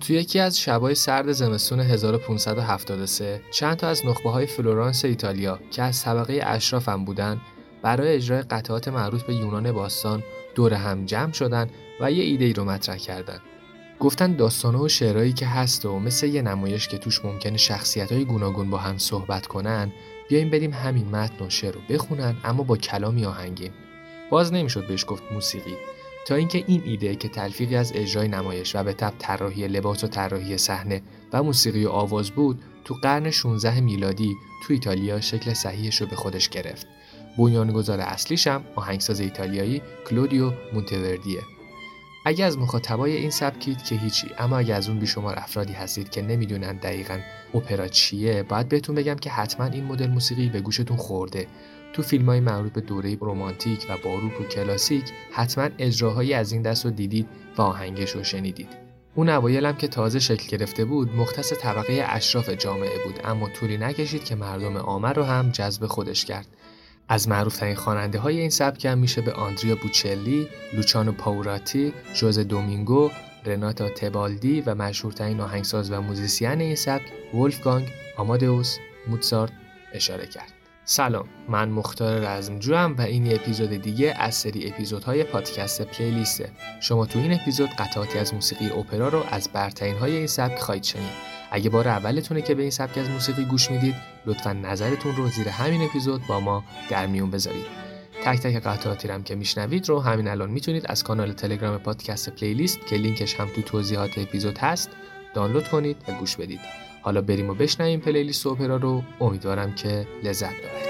توی یکی از شبای سرد زمستون 1573 چند تا از نخبه های فلورانس ایتالیا که از طبقه اشرافم بودن برای اجرای قطعات معروف به یونان باستان دور هم جمع شدن و یه ایده ای رو مطرح کردن. گفتن داستانه و شعرهایی که هست و مثل یه نمایش که توش ممکنه شخصیت های گوناگون با هم صحبت کنن بیایم بریم همین متن و شعر رو بخونن اما با کلامی آهنگین. باز نمی‌شد بهش گفت موسیقی تا اینکه این ایده که تلفیقی از اجرای نمایش و به تب طراحی لباس و طراحی صحنه و موسیقی و آواز بود تو قرن 16 میلادی تو ایتالیا شکل صحیحش رو به خودش گرفت. بنیانگذار اصلیش هم آهنگساز ایتالیایی کلودیو مونتوردیه. اگه از مخاطبای این سبکید که هیچی اما اگه از اون بیشمار افرادی هستید که نمی‌دونن دقیقا اپرا چیه باید بهتون بگم که حتما این مدل موسیقی به گوشتون خورده. تو فیلم های معروف به دوره رومانتیک و باروک و کلاسیک حتما اجراهایی از این دست رو دیدید و آهنگش رو شنیدید اون اوایل که تازه شکل گرفته بود مختص طبقه اشراف جامعه بود اما طولی نکشید که مردم آمر رو هم جذب خودش کرد از معروفترین خواننده های این سبک هم میشه به آندریا بوچلی، لوچانو پاوراتی، جوز دومینگو، رناتا تبالدی و مشهورترین آهنگساز و موزیسین این سبک ولفگانگ آمادئوس موتسارت اشاره کرد. سلام من مختار رزمجوام و این اپیزود دیگه از سری اپیزودهای پادکست پلیلیسته. شما تو این اپیزود قطعاتی از موسیقی اپرا رو از برترین های این سبک خواهید شنید. اگه بار اولتونه که به این سبک از موسیقی گوش می‌دید لطفا نظرتون رو زیر همین اپیزود با ما در میون بذارید. تک تک قطعاتی هم که میشنوید رو همین الان می‌تونید از کانال تلگرام پادکست پلیلیست که لینکش هم تو توضیحات اپیزود هست دانلود کنید و گوش بدید. حالا بریم و بشنویم پلیلیست اپرا رو. امیدوارم که لذت ببرید.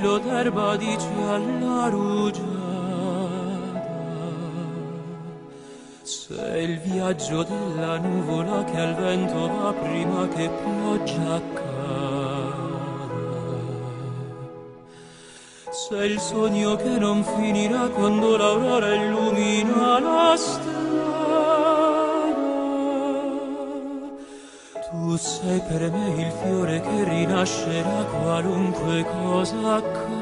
D'erba dice alla rugiada. Sei il viaggio della nuvola che al vento va prima che pioggia cada. Sei il sogno che non finirà quando l'aurora illumina la strada. sei per me il fiore che rinascerà qualunque cosa accada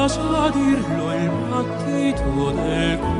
lascia dirlo il battito del cuore.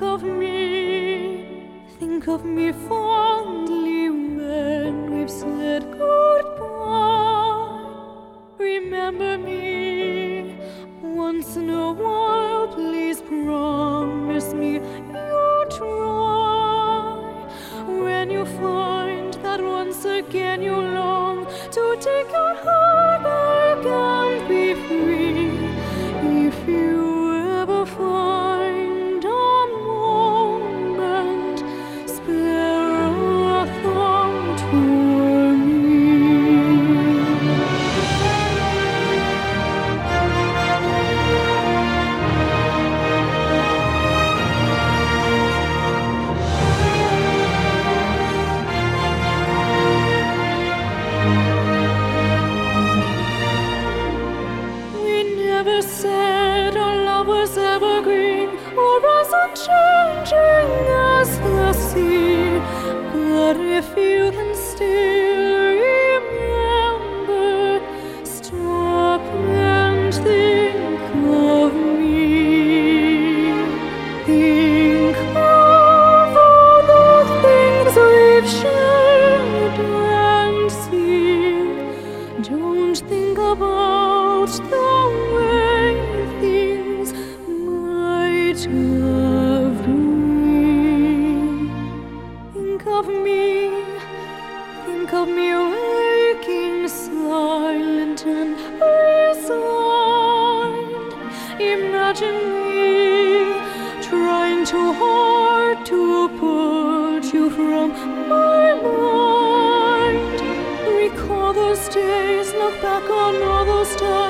Think of me, think of me fondly when we've said goodbye. Remember me once in a while, please promise me you'll try. When you find that once again you to put you from my mind. Recall those days, look back on all those times.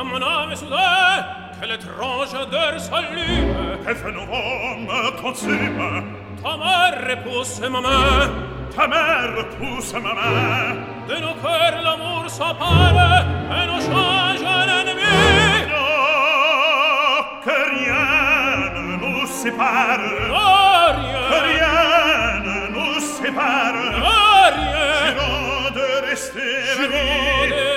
à mon soudain, quelle étrange odeur s'allume Quel phénomène me consume Ta mère repousse ma main. Ta mère repousse ma main. De nos cœurs l'amour s'appare Et nous change en ennemi Non, que rien ne nous sépare. Non, rien Que rien ne nous sépare. Non, rien. Jurons de rester Jurons de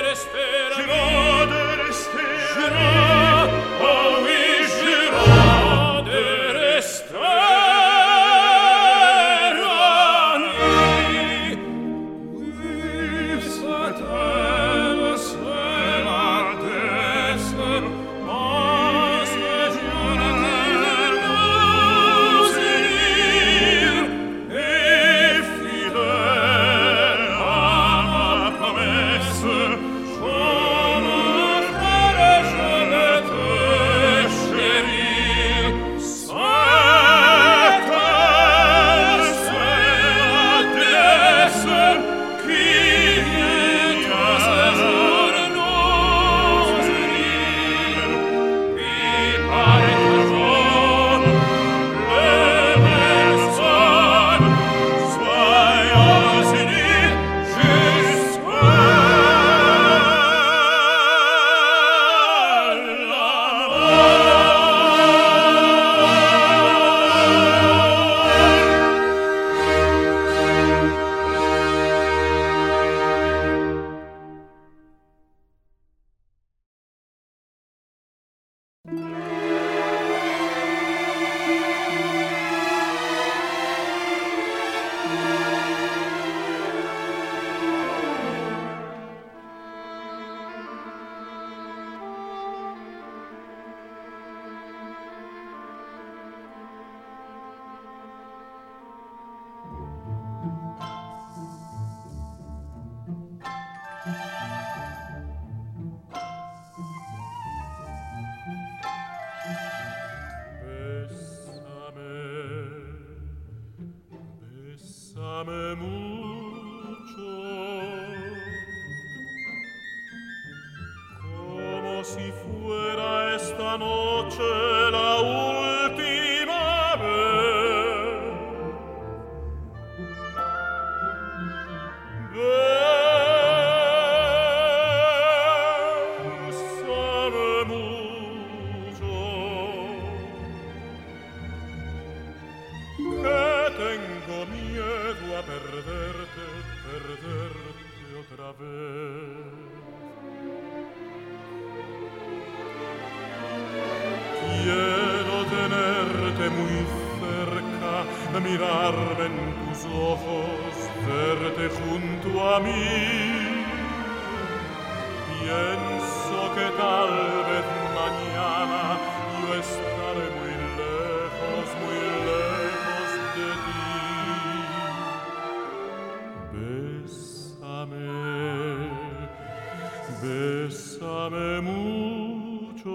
Bésame, mucho,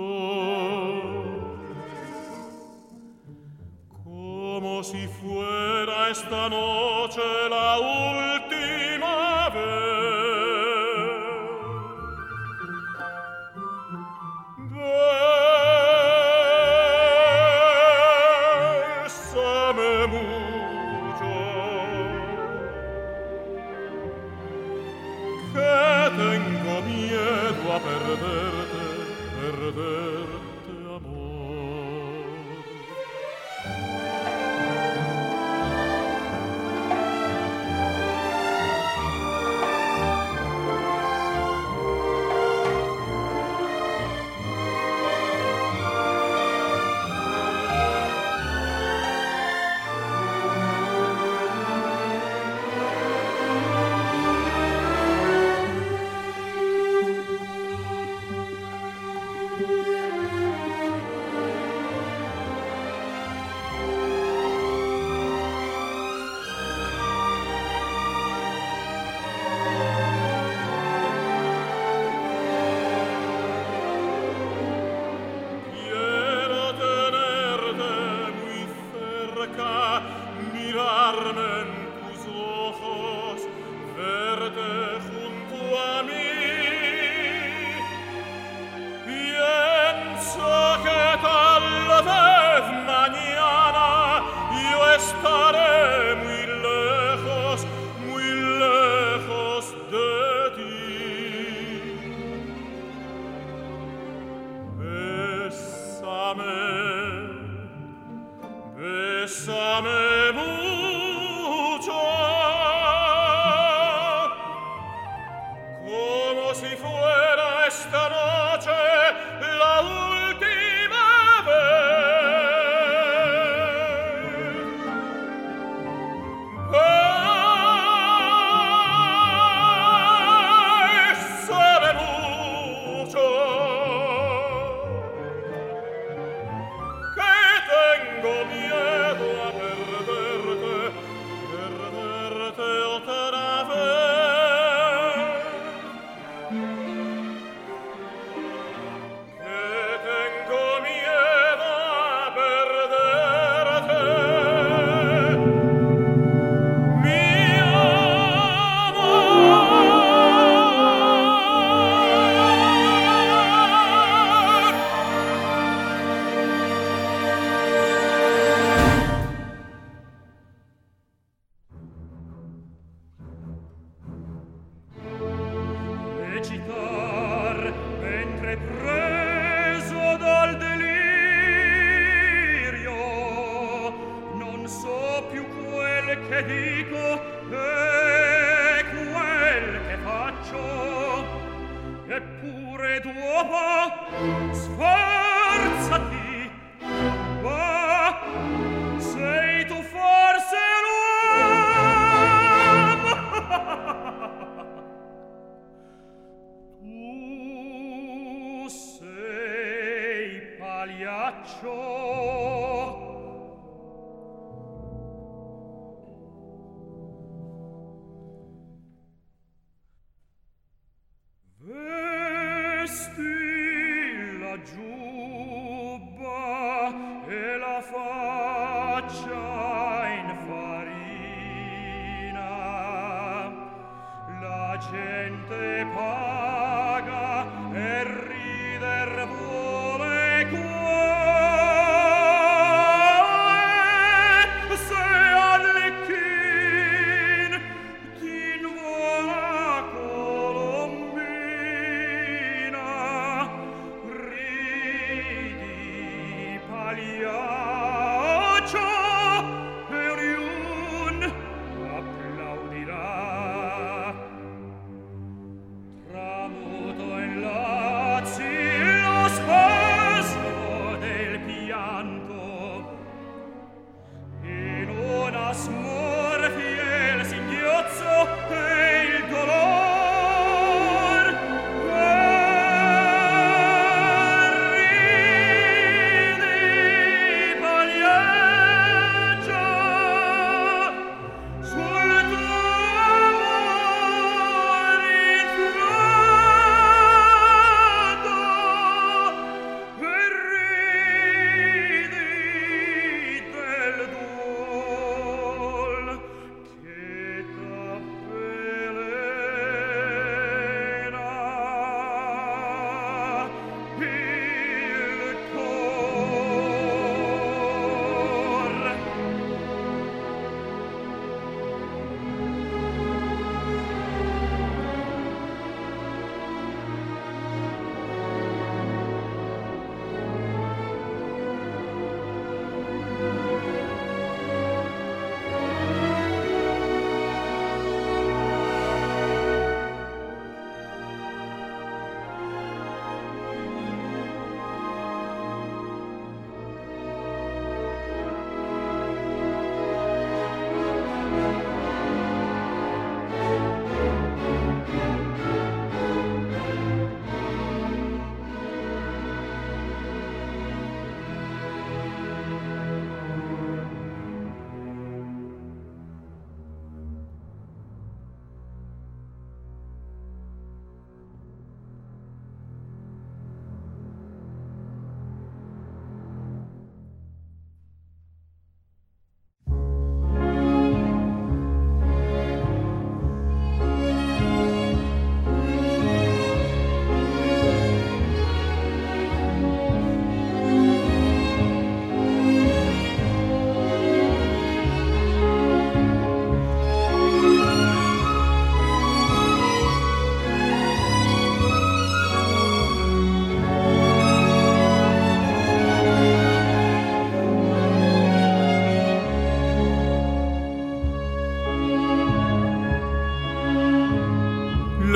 como si fuera esta noche la última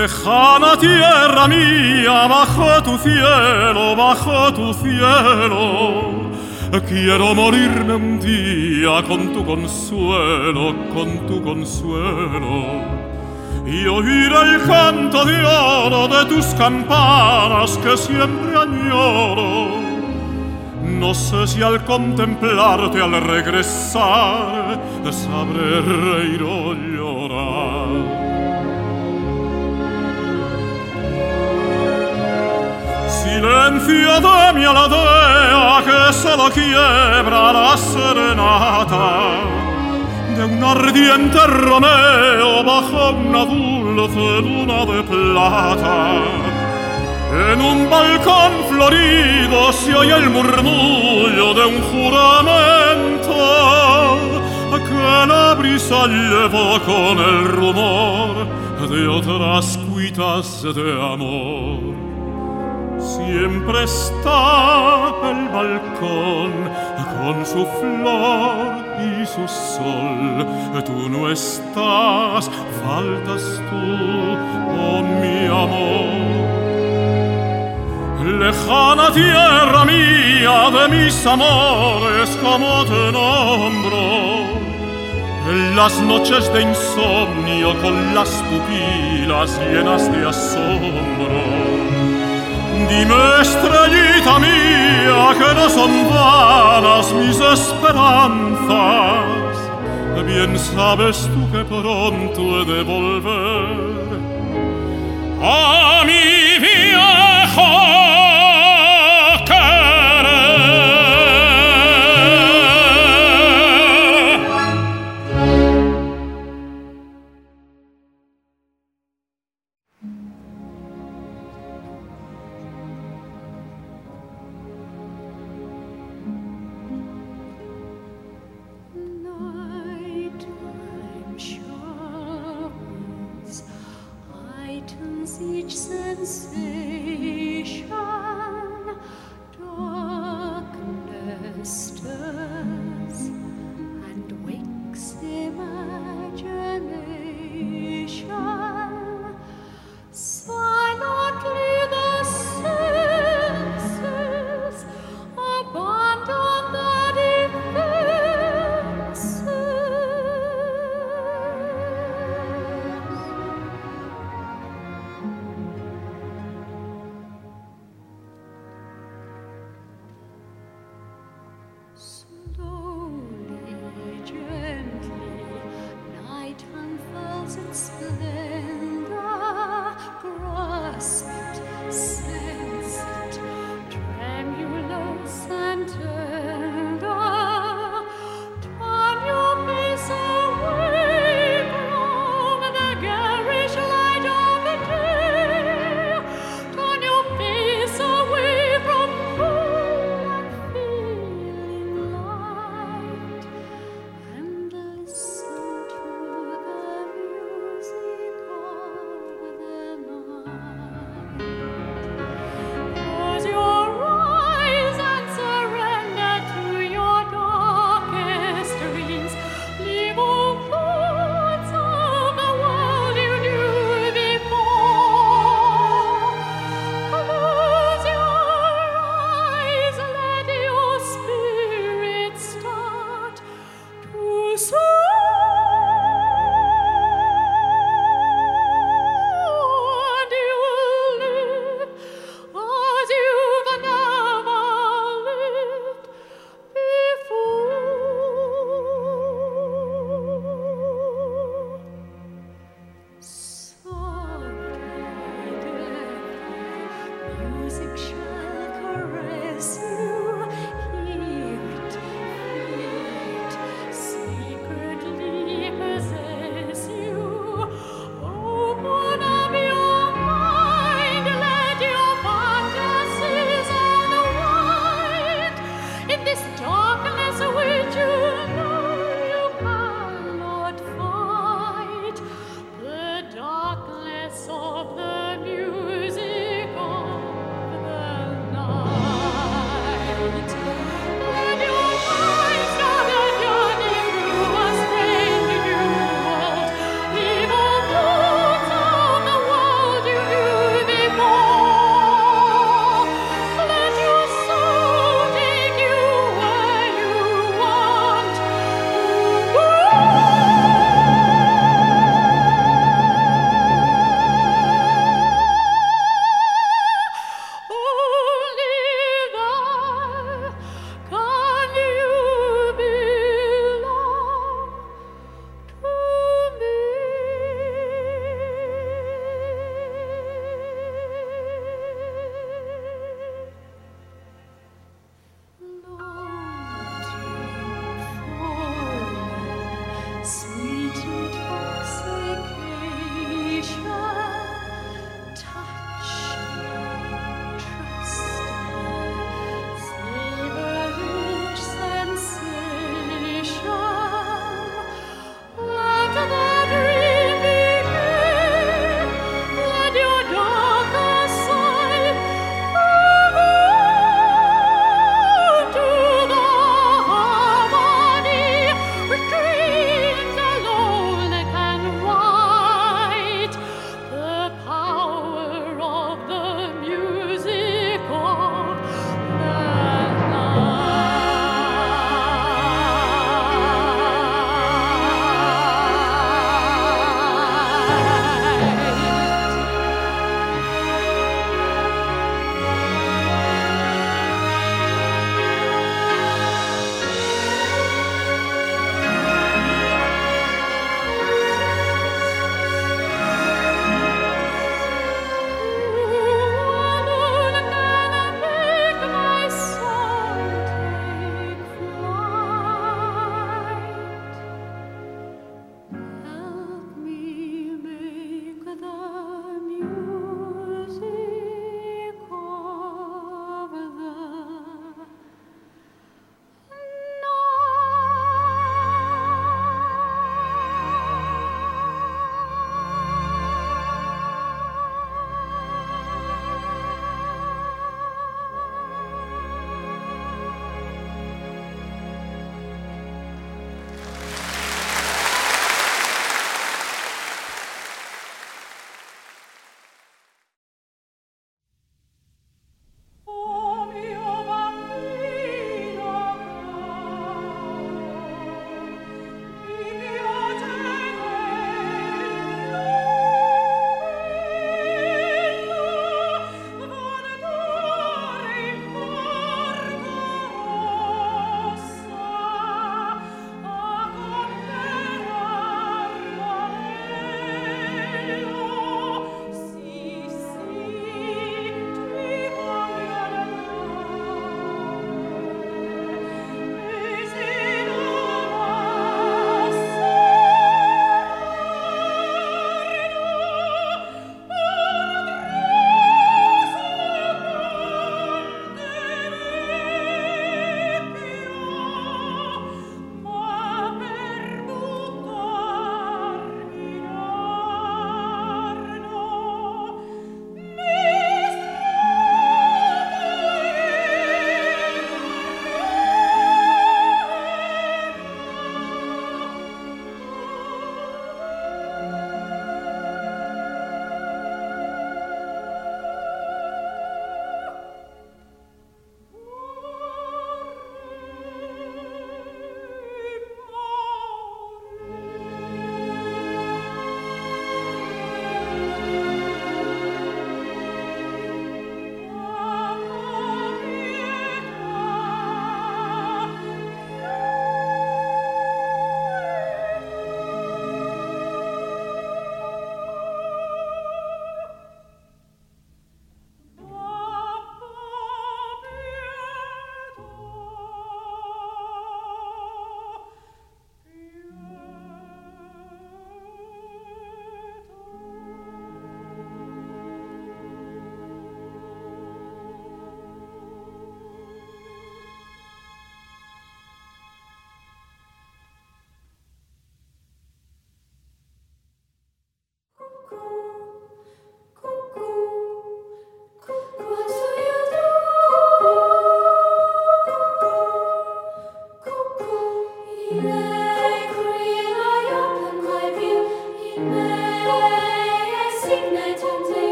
Lejana tierra mía, bajo tu cielo, bajo tu cielo, quiero morirme un día con tu consuelo, con tu consuelo. Y oír el canto de oro de tus campanas que siempre añoro. No sé si al contemplarte, al regresar, sabré reír o llorar. Silencio de mi aladea que solo quiebra la serenata de un ardiente romeo bajo una dulce luna de plata. En un balcón florido se oye el murmullo de un juramento que la brisa llevó con el rumor de otras cuitas de amor Siempre está el balcón con su flor y su sol. Tú no estás, faltas tú, oh mi amor. Lejana tierra mía de mis amores, como te nombro. Las noches de insomnio con las pupilas llenas de asombro. Di estrellita mia che no son vanas mis esperanzas. Bien sabes tu que pronto he de volver. A mi viejo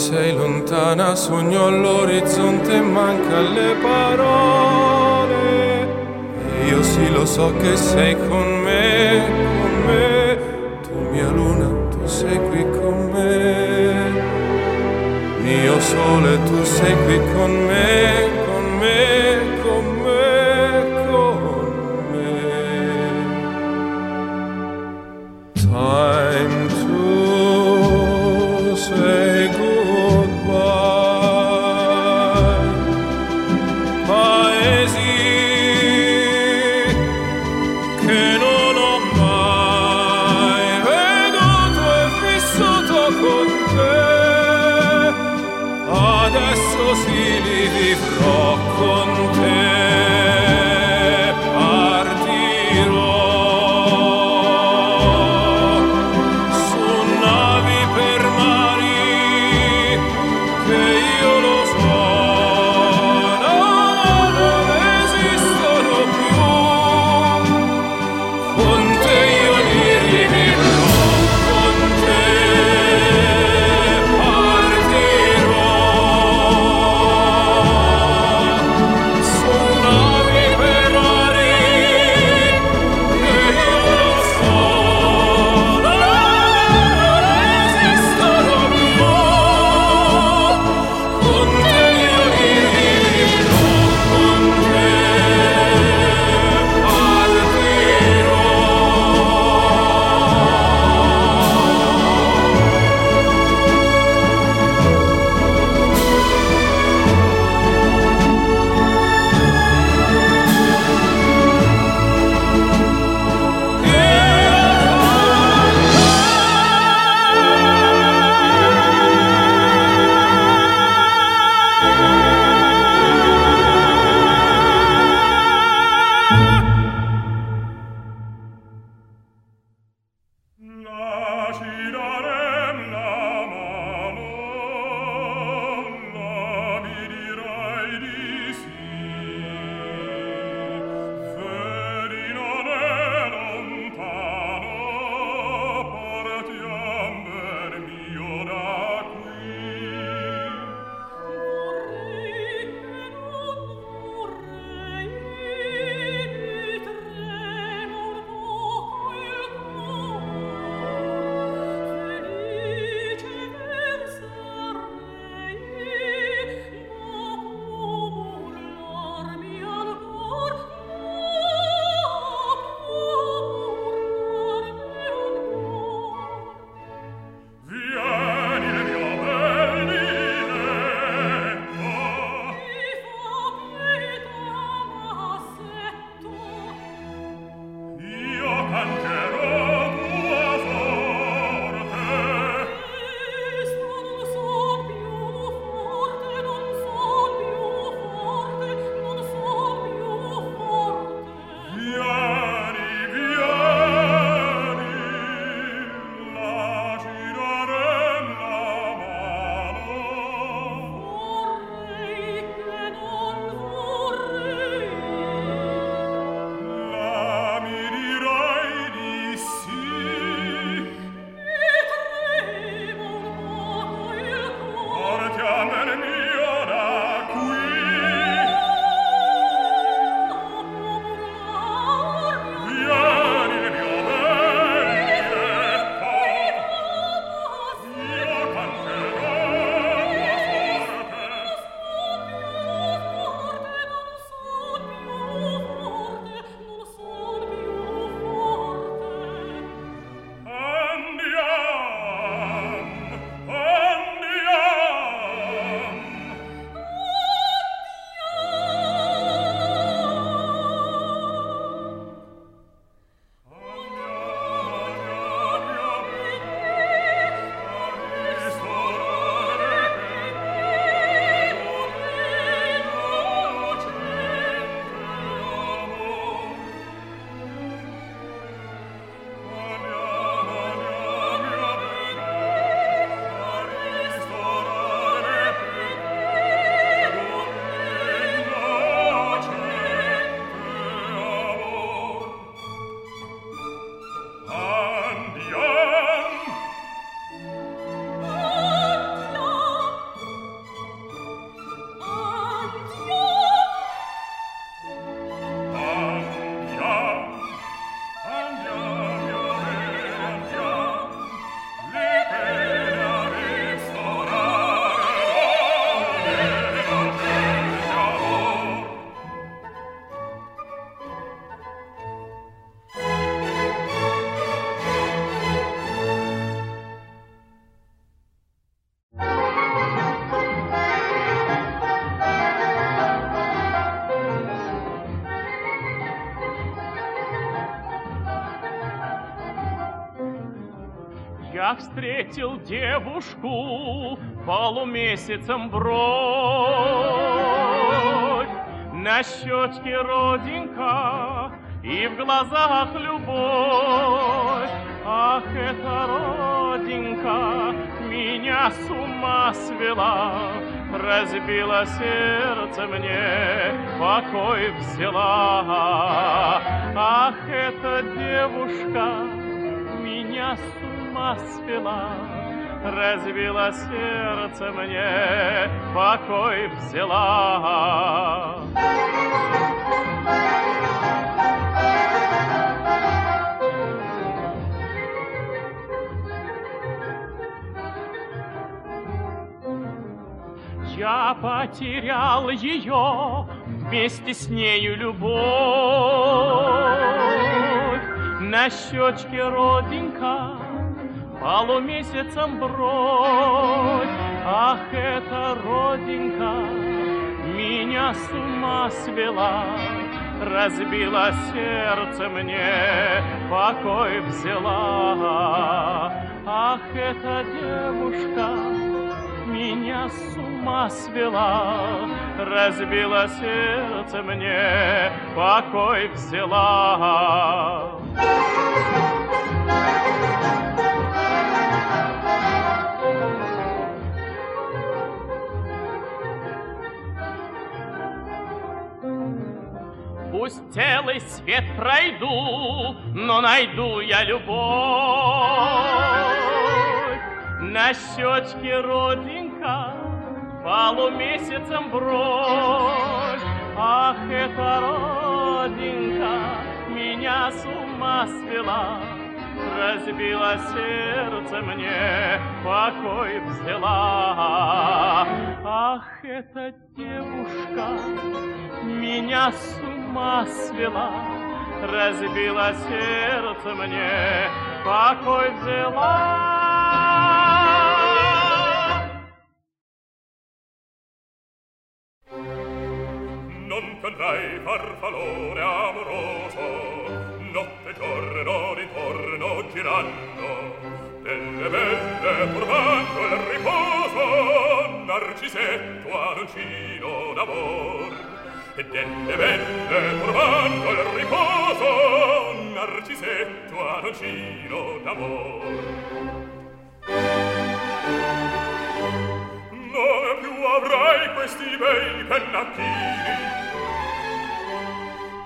sei lontana, sogno all'orizzonte, manca le parole. Io sì lo so che sei con me, con me, tu mia luna, tu sei qui con me. Mio sole, tu sei qui con me. Встретил девушку полумесяцем бровь. На щечке родинка и в глазах любовь. Ах, эта родинка меня с ума свела, Разбила сердце мне, покой взяла. Ах, эта девушка меня с ума свела, Разбила сердце мне, покой взяла. Я потерял ее вместе с нею любовь. На щечке родинка полумесяцем бровь. Ах, эта родинка меня с ума свела, Разбила сердце мне, покой взяла. Ах, эта девушка меня с ума свела, Разбила сердце мне, покой взяла. Пусть целый свет пройду, но найду я любовь. На щечке родинка, полумесяцем бровь. Ах, эта родинка меня с ума свела, Разбила сердце мне, покой взяла. Ах, эта девушка меня с ума свела, Разбила сердце мне, покой взяла. baccino d'amor. Non più avrai questi bei pennacchini.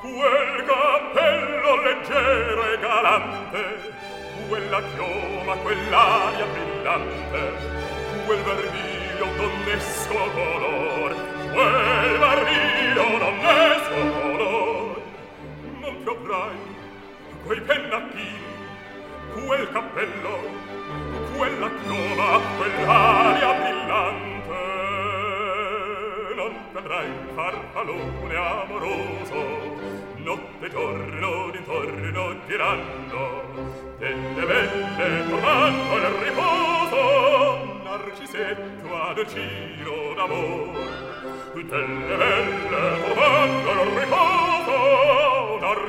Quel cappello leggero e galante quella chioma quell'aria brillante quel vermiglio donnesco color quel vermiglio donnesco color. Non più avrai quei pennacchini quel cappello quella chioma quell'aria brillante. Non vedrai un farfallone amoroso notte e giorno d'intorno girando delle belle tornando nel riposo narcisetto ad giro d'amor delle belle tornando nel riposo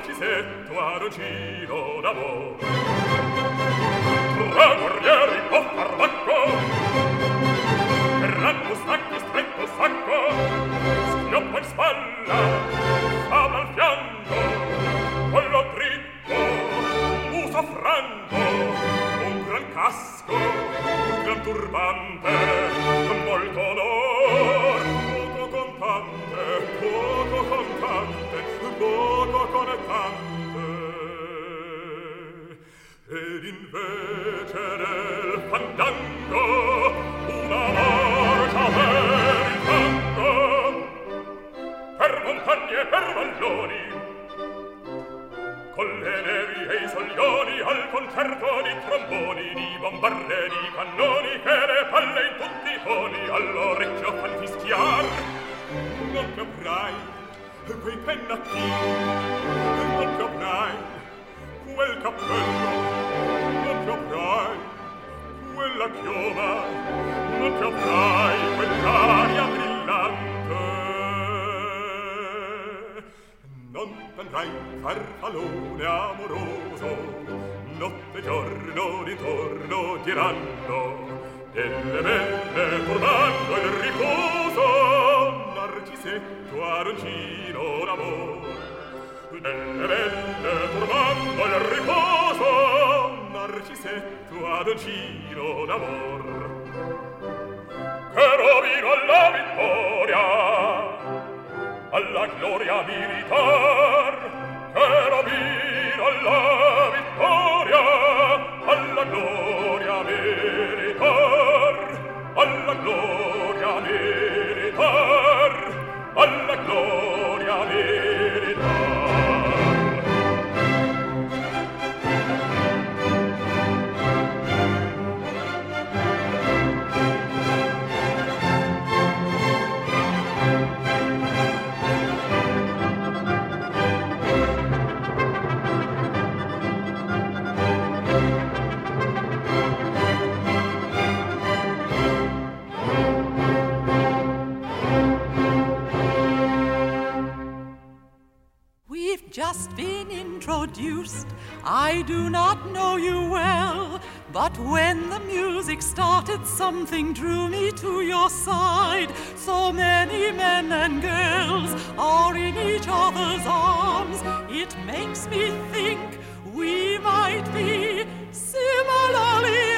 Narcisetto Arocino d'amor. Tra guerrieri o farbacco, Per l'anno stacchi stretto sacco. Schioppo in spalla Fama al fianco. Collo dritto Muso franco. Un gran casco Un gran turbante Molto d'or luogo con tante ed invece nel fandango una marcia per il canto per montagne e per valloni con le nevi e i soglioni al concerto di tromboni di bombarde di cannoni che le palle in tutti i toni all'orecchio fan fischiar non caprai quei pennacchini, non ti avrai, quel cappello, non ti avrai, quella chioma, non ti avrai, quell'aria brillante. Non t'andrai farfallone amoroso, notte e giorno d'intorno girando, delle belle turbando il riposo, ti se tuargino d'amor. Nelle vette turbando il riposo narcise tuargino d'amor. Che rovino alla vittoria alla gloria militar. Che rovino alla vittoria alla gloria militar. Alla gloria just been introduced. I do not know you well, but when the music started, something drew me to your side. So many men and girls are in each other's arms. It makes me think we might be similarly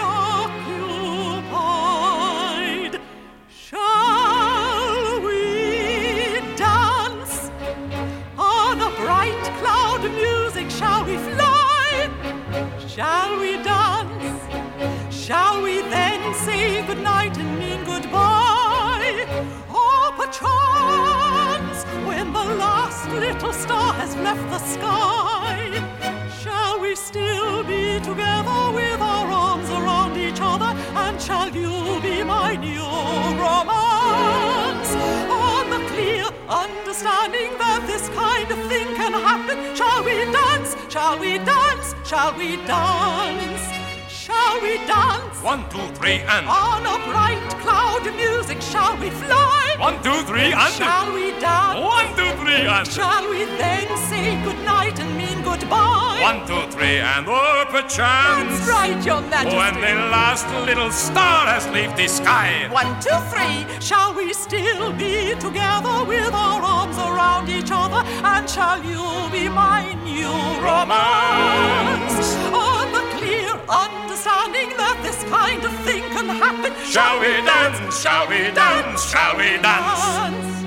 Shall we dance? Shall we then say goodnight and mean goodbye? Or perchance, when the last little star has left the sky, shall we still be together with our arms around each other? And shall you be my new understanding that this kind of thing can happen, shall we dance? Shall we dance? Shall we dance? Shall we dance? One, two, three, and On a bright cloud of music shall we fly? One, two, three, and Shall we dance? one, two, three, and Shall we then say goodnight and mean goodbye? one, two, three, and or perchance That's right, your majesty. when the last little star has left the sky. One, two, three. Shall we still be together with our arms around each other? And shall you be my new romance? On oh, the clear understanding that this kind of thing can happen. Shall we dance? Shall we dance? Shall we dance?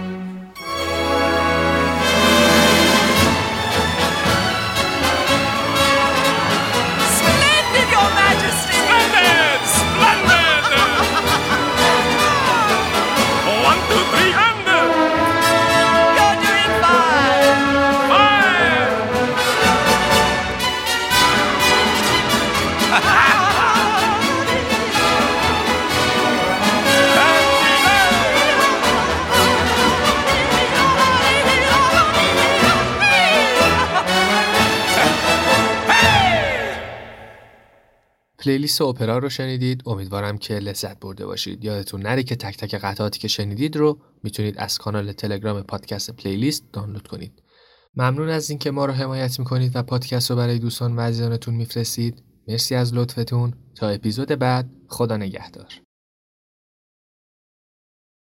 پلیلیست اپرا رو شنیدید. امیدوارم که لذت برده باشید. یادتون نره که تک تک قطعاتی که شنیدید رو می‌تونید از کانال تلگرام پادکست پلیلیست دانلود کنید. ممنون از اینکه ما رو حمایت می‌کنید و پادکست رو برای دوستان و عزیزانتون میفرستید. مرسی از لطفتون. تا اپیزود بعد خدا نگهدار.